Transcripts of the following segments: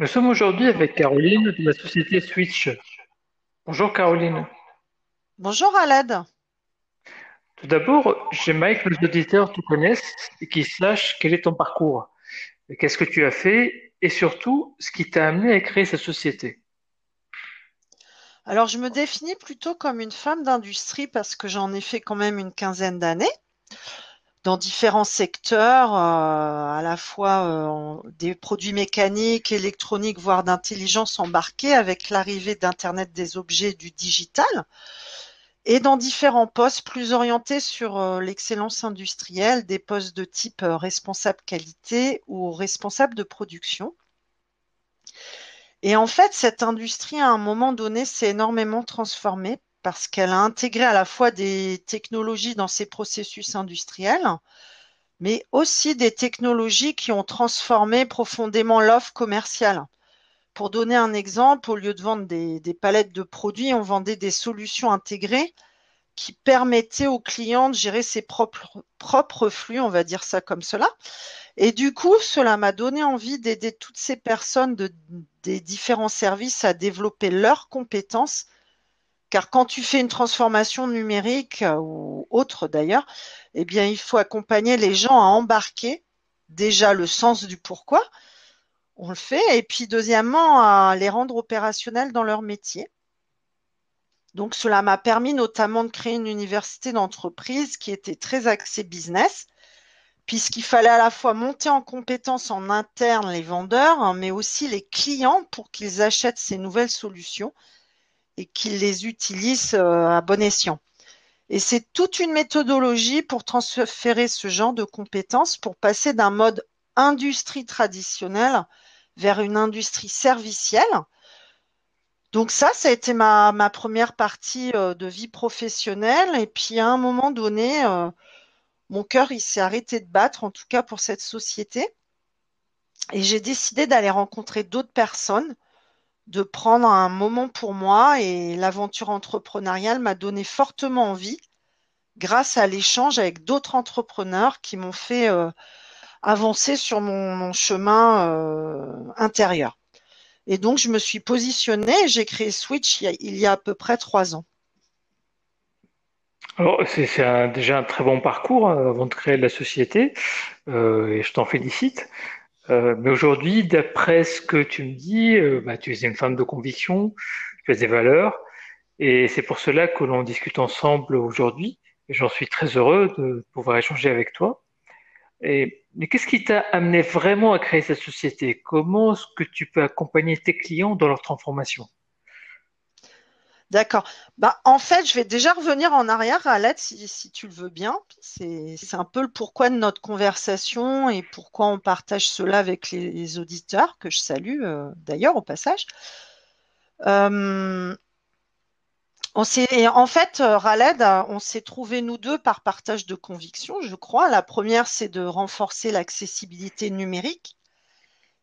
Nous sommes aujourd'hui avec Caroline de la société Switch. Bonjour Caroline. Bonjour Aled. Tout d'abord, j'aimerais que nos auditeurs te connaissent et qu'ils sachent quel est ton parcours, qu'est-ce que tu as fait et surtout ce qui t'a amené à créer cette société. Alors je me définis plutôt comme une femme d'industrie parce que j'en ai fait quand même une quinzaine d'années dans différents secteurs, euh, à la fois euh, des produits mécaniques, électroniques, voire d'intelligence embarquée avec l'arrivée d'Internet des objets du digital et dans différents postes plus orientés sur euh, l'excellence industrielle, des postes de type responsable qualité ou responsable de production. Et en fait, cette industrie, à un moment donné, s'est énormément transformée parce qu'elle a intégré à la fois des technologies dans ses processus industriels, mais aussi des technologies qui ont transformé profondément l'offre commerciale. Pour donner un exemple, au lieu de vendre des, palettes de produits, on vendait des solutions intégrées qui permettaient aux clients de gérer ses propres, flux, on va dire ça comme cela. Et du coup, cela m'a donné envie d'aider toutes ces personnes de, des différents services à développer leurs compétences car quand tu fais une transformation numérique euh, ou autre d'ailleurs, eh il faut accompagner les gens à embarquer déjà le sens du pourquoi. On le fait, et puis deuxièmement, à les rendre opérationnels dans leur métier. Donc, cela m'a permis notamment de créer une université d'entreprise qui était très axée business, puisqu'il fallait à la fois monter en compétences en interne les vendeurs, hein, mais aussi les clients pour qu'ils achètent ces nouvelles solutions et qu'ils les utilisent euh, à bon escient. Et c'est toute une méthodologie pour transférer ce genre de compétences, pour passer d'un mode industrie traditionnelle vers une industrie servicielle. Donc ça, ça a été ma, première partie euh, de vie professionnelle. Et puis à un moment donné, euh, mon cœur, il s'est arrêté de battre, en tout cas pour cette société. Et j'ai décidé d'aller rencontrer d'autres personnes de prendre un moment pour moi et l'aventure entrepreneuriale m'a donné fortement envie grâce à l'échange avec d'autres entrepreneurs qui m'ont fait euh, avancer sur mon, chemin euh, intérieur. Et donc, je me suis positionnée j'ai créé Switch il y, a, à peu près trois ans. Alors, c'est déjà un très bon parcours hein, avant de créer la société euh, et je t'en félicite. Euh, mais aujourd'hui, d'après ce que tu me dis, euh, bah, tu es une femme de conviction, tu as des valeurs, et c'est pour cela que l'on discute ensemble aujourd'hui. Et j'en suis très heureux de pouvoir échanger avec toi. Et, mais qu'est-ce qui t'a amené vraiment à créer cette société? Comment est-ce que tu peux accompagner tes clients dans leur transformation? D'accord. Bah, en fait, je vais déjà revenir en arrière, à si, si tu le veux bien. C'est un peu le pourquoi de notre conversation et pourquoi on partage cela avec les, auditeurs, que je salue euh, d'ailleurs au passage. Euh, en fait, euh, Raled, on s'est trouvés nous deux par partage de convictions, je crois. La première, c'est de renforcer l'accessibilité numérique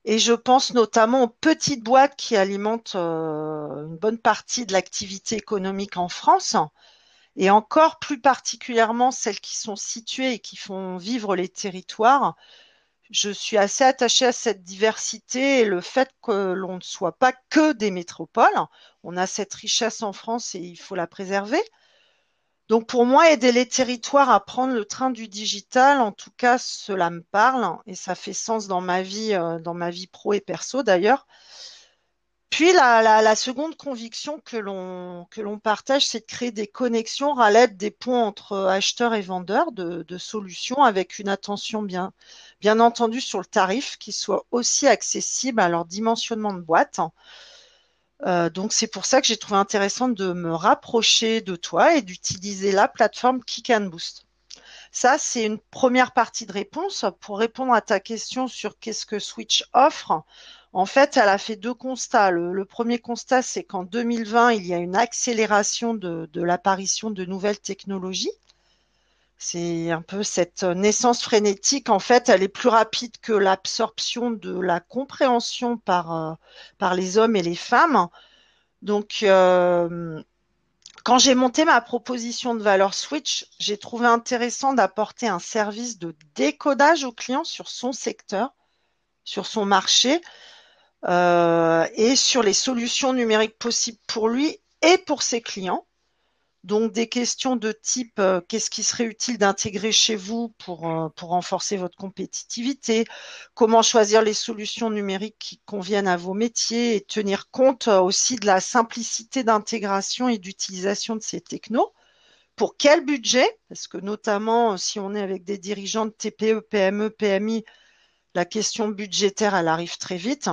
et je pense notamment aux petites boîtes qui alimentent euh, une bonne partie de l'activité économique en France, et encore plus particulièrement celles qui sont situées et qui font vivre les territoires. Je suis assez attachée à cette diversité et le fait que l'on ne soit pas que des métropoles. On a cette richesse en France et il faut la préserver. Donc pour moi, aider les territoires à prendre le train du digital, en tout cas, cela me parle et ça fait sens dans ma vie, euh, dans ma vie pro et perso d'ailleurs. Puis la, seconde conviction que l'on que l'on partage, c'est de créer des connexions à l'aide des ponts entre acheteurs et vendeurs de, de, solutions avec une attention bien bien entendu sur le tarif qui soit aussi accessible à leur dimensionnement de boîte. Euh, donc c'est pour ça que j'ai trouvé intéressant de me rapprocher de toi et d'utiliser la plateforme Kick and Boost. Ça, c'est une première partie de réponse. Pour répondre à ta question sur qu'est-ce que Switch offre, en fait, elle a fait deux constats. Le, premier constat, c'est qu'en 2020, il y a une accélération de l'apparition de nouvelles technologies c'est un peu cette naissance frénétique, en fait, elle est plus rapide que l'absorption de la compréhension par, euh, par les hommes et les femmes. Donc, euh, quand j'ai monté ma proposition de valeur Switch, j'ai trouvé intéressant d'apporter un service de décodage au client sur son secteur, sur son marché, et sur les solutions numériques possibles pour lui et pour ses clients. Donc des questions de type euh, qu'est-ce qui serait utile d'intégrer chez vous pour, euh, pour renforcer votre compétitivité, comment choisir les solutions numériques qui conviennent à vos métiers et tenir compte euh, aussi de la simplicité d'intégration et d'utilisation de ces technos? Pour quel budget? Parce que notamment si on est avec des dirigeants de TPE, PME, PMI, la question budgétaire, elle arrive très vite.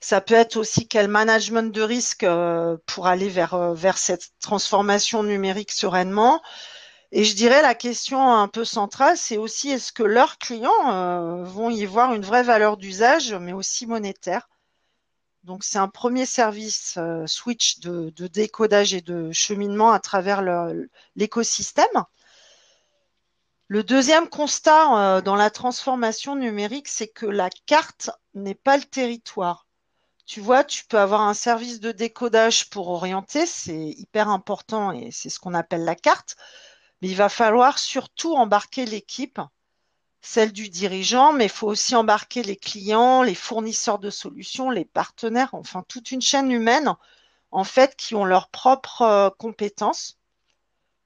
Ça peut être aussi quel management de risque euh, pour aller vers, euh, vers cette transformation numérique sereinement. Et je dirais la question un peu centrale, c'est aussi est-ce que leurs clients euh, vont y voir une vraie valeur d'usage, mais aussi monétaire? Donc c'est un premier service switch de, de, décodage et de cheminement à travers l'écosystème. Le deuxième constat dans la transformation numérique, c'est que la carte n'est pas le territoire. Tu vois, tu peux avoir un service de décodage pour orienter, c'est hyper important et c'est ce qu'on appelle la carte. Mais il va falloir surtout embarquer l'équipe, celle du dirigeant, mais il faut aussi embarquer les clients, les fournisseurs de solutions, les partenaires, enfin toute une chaîne humaine, en fait, qui ont leurs propres euh, compétences,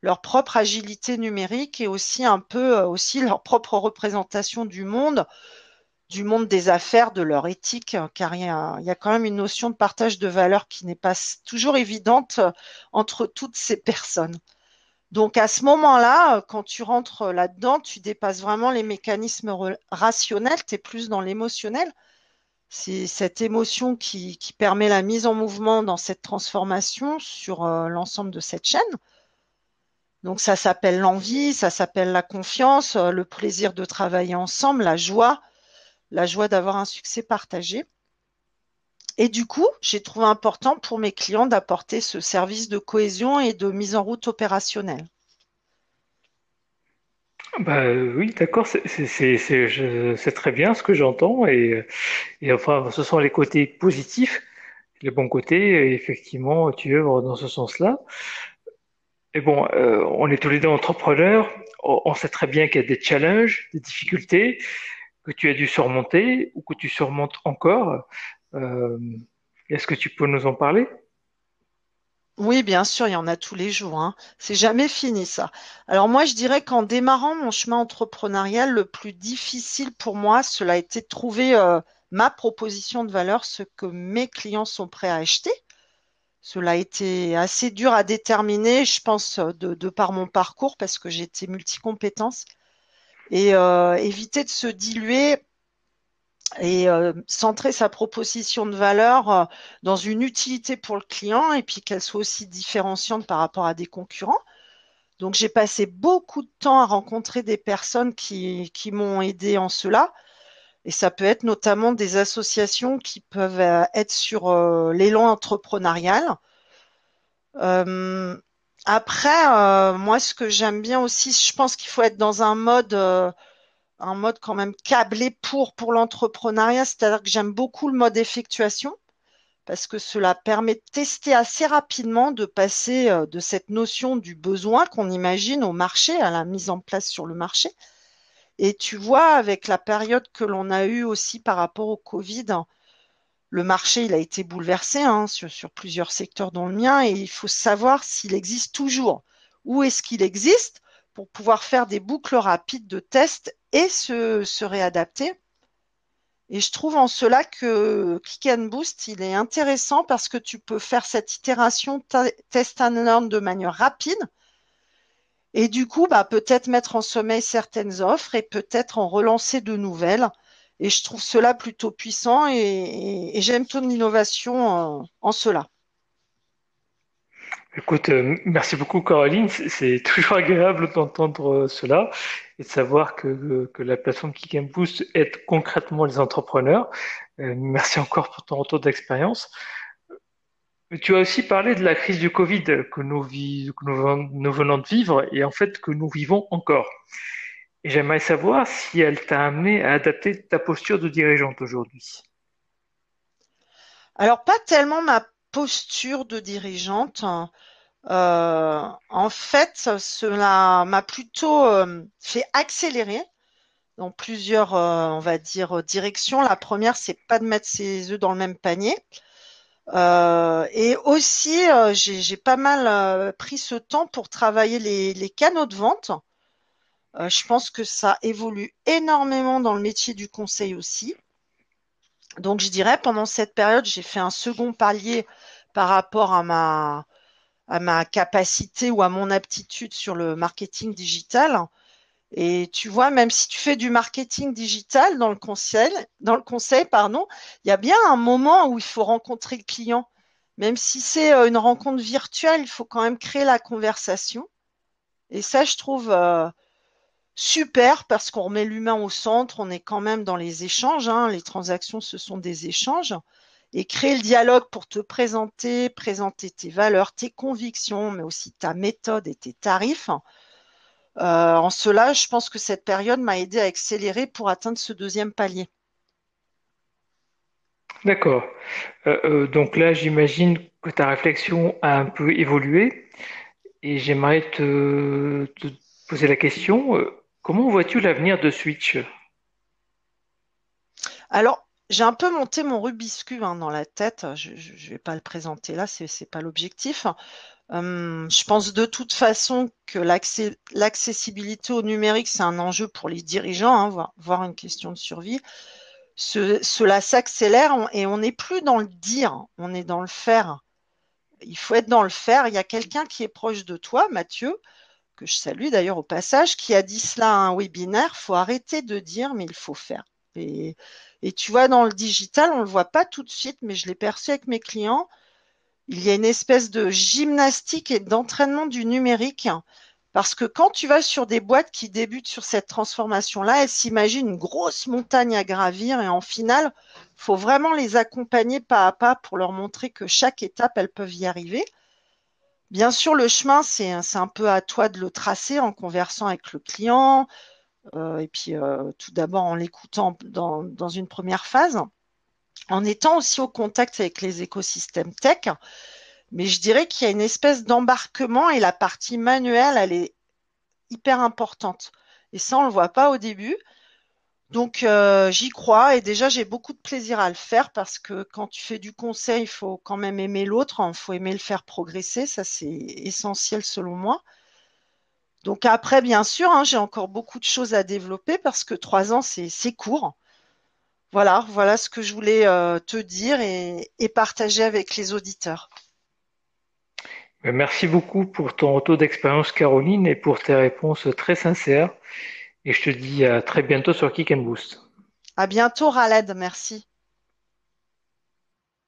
leur propre agilité numérique et aussi un peu euh, aussi leur propre représentation du monde du monde des affaires, de leur éthique, hein, car il y, a, quand même une notion de partage de valeurs qui n'est pas toujours évidente euh, entre toutes ces personnes. Donc à ce moment-là, euh, quand tu rentres là-dedans, tu dépasses vraiment les mécanismes rationnels, tu es plus dans l'émotionnel. C'est cette émotion qui, permet la mise en mouvement dans cette transformation sur l'ensemble de cette chaîne. Donc ça s'appelle l'envie, ça s'appelle la confiance, le plaisir de travailler ensemble, la joie, la joie d'avoir un succès partagé. Et du coup, j'ai trouvé important pour mes clients d'apporter ce service de cohésion et de mise en route opérationnelle. Bah, oui, d'accord, c'est très bien ce que j'entends et, enfin, ce sont les côtés positifs, les bons côtés, effectivement, tu œuvres dans ce sens-là. Et bon, euh, on est tous les deux entrepreneurs, on sait très bien qu'il y a des challenges, des difficultés, que tu as dû surmonter ou que tu surmontes encore. Euh, est-ce que tu peux nous en parler? Oui, bien sûr, il y en a tous les jours. Hein. C'est jamais fini ça. Alors moi, je dirais qu'en démarrant mon chemin entrepreneurial, le plus difficile pour moi, cela a été de trouver euh, ma proposition de valeur, ce que mes clients sont prêts à acheter. Cela a été assez dur à déterminer, je pense, de, de par mon parcours, parce que j'étais multicompétence et euh, éviter de se diluer et euh, centrer sa proposition de valeur euh, dans une utilité pour le client et puis qu'elle soit aussi différenciante par rapport à des concurrents. Donc j'ai passé beaucoup de temps à rencontrer des personnes qui, qui m'ont aidé en cela. Et ça peut être notamment des associations qui peuvent être sur l'élan entrepreneurial. Après, euh, moi, ce que j'aime bien aussi, je pense qu'il faut être dans un mode, euh, un mode quand même câblé pour pour l'entrepreneuriat. C'est-à-dire que j'aime beaucoup le mode effectuation parce que cela permet de tester assez rapidement, de passer euh, de cette notion du besoin qu'on imagine au marché à la mise en place sur le marché. Et tu vois, avec la période que l'on a eue aussi par rapport au Covid, le marché, il a été bouleversé hein, sur, plusieurs secteurs dont le mien, et il faut savoir s'il existe toujours. Où est-ce qu'il existe pour pouvoir faire des boucles rapides de tests et se, réadapter? Et je trouve en cela que Click and Boost, il est intéressant parce que tu peux faire cette itération test and learn de manière rapide. Et du coup, bah, peut-être mettre en sommeil certaines offres et peut-être en relancer de nouvelles et je trouve cela plutôt puissant et, j'aime ton innovation en, cela. Écoute, euh, merci beaucoup Caroline. C'est toujours agréable d'entendre euh, cela et de savoir que, la plateforme Kick Boost aide concrètement les entrepreneurs. Euh, merci encore pour ton retour d'expérience. Tu as aussi parlé de la crise du Covid que nous, venons de vivre et en fait que nous vivons encore. J'aimerais savoir si elle t'a amené à adapter ta posture de dirigeante aujourd'hui. Alors, pas tellement ma posture de dirigeante. Euh, en fait, cela m'a plutôt euh, fait accélérer dans plusieurs, euh, on va dire, directions. La première, c'est pas de mettre ses œufs dans le même panier. Euh, et aussi, euh, j'ai pas mal pris ce temps pour travailler les, canaux de vente. je pense que ça évolue énormément dans le métier du conseil aussi. Donc, je dirais, pendant cette période, j'ai fait un second palier par rapport à ma capacité ou à mon aptitude sur le marketing digital. Et tu vois, même si tu fais du marketing digital dans le conseil, dans le conseil, pardon, il y a bien un moment où il faut rencontrer le client. Même si c'est euh, une rencontre virtuelle, il faut quand même créer la conversation. Et ça, je trouve euh, super parce qu'on remet l'humain au centre. On est quand même dans les échanges. Hein. Les transactions, ce sont des échanges. Et créer le dialogue pour te présenter, présenter tes valeurs, tes convictions, mais aussi ta méthode et tes tarifs euh, en cela, je pense que cette période m'a aidé à accélérer pour atteindre ce deuxième palier. D'accord. Euh, euh, donc là, j'imagine que ta réflexion a un peu évolué et j'aimerais te, poser la question, comment vois-tu l'avenir de Switch? Alors, j'ai un peu monté mon rubiscu hein, dans la tête. Je ne vais pas le présenter là, ce n'est pas l'objectif. Hum, je pense de toute façon que l'accessibilité au numérique, c'est un enjeu pour les dirigeants, hein, voire, une question de survie. cela s'accélère et on n'est plus dans le dire, on est dans le faire. Il faut être dans le faire. Il y a quelqu'un qui est proche de toi, Mathieu, que je salue d'ailleurs au passage, qui a dit cela à un webinaire. Il faut arrêter de dire, mais il faut faire. Et, et tu vois, dans le digital, on ne le voit pas tout de suite, mais je l'ai perçu avec mes clients il y a une espèce de gymnastique et d'entraînement du numérique. Parce que quand tu vas sur des boîtes qui débutent sur cette transformation-là, elles s'imaginent une grosse montagne à gravir et en finale, faut vraiment les accompagner pas à pas pour leur montrer que chaque étape, elles peuvent y arriver. Bien sûr, le chemin, c'est un peu à toi de le tracer en conversant avec le client euh, et puis euh, tout d'abord en l'écoutant dans une première phase en étant aussi au contact avec les écosystèmes tech. Mais je dirais qu'il y a une espèce d'embarquement et la partie manuelle, elle est hyper importante. Et ça, on ne le voit pas au début. Donc, euh, j'y crois et déjà, j'ai beaucoup de plaisir à le faire parce que quand tu fais du conseil, il faut quand même aimer l'autre, il faut aimer le faire progresser. Ça, c'est essentiel selon moi. Donc après, bien sûr, hein, j'ai encore beaucoup de choses à développer parce que trois ans, c'est court. Voilà, voilà ce que je voulais euh, te dire et, partager avec les auditeurs. Merci beaucoup pour ton retour d'expérience, Caroline, et pour tes réponses très sincères. Et je te dis à très bientôt sur Kick and Boost. À bientôt, Raled. Merci.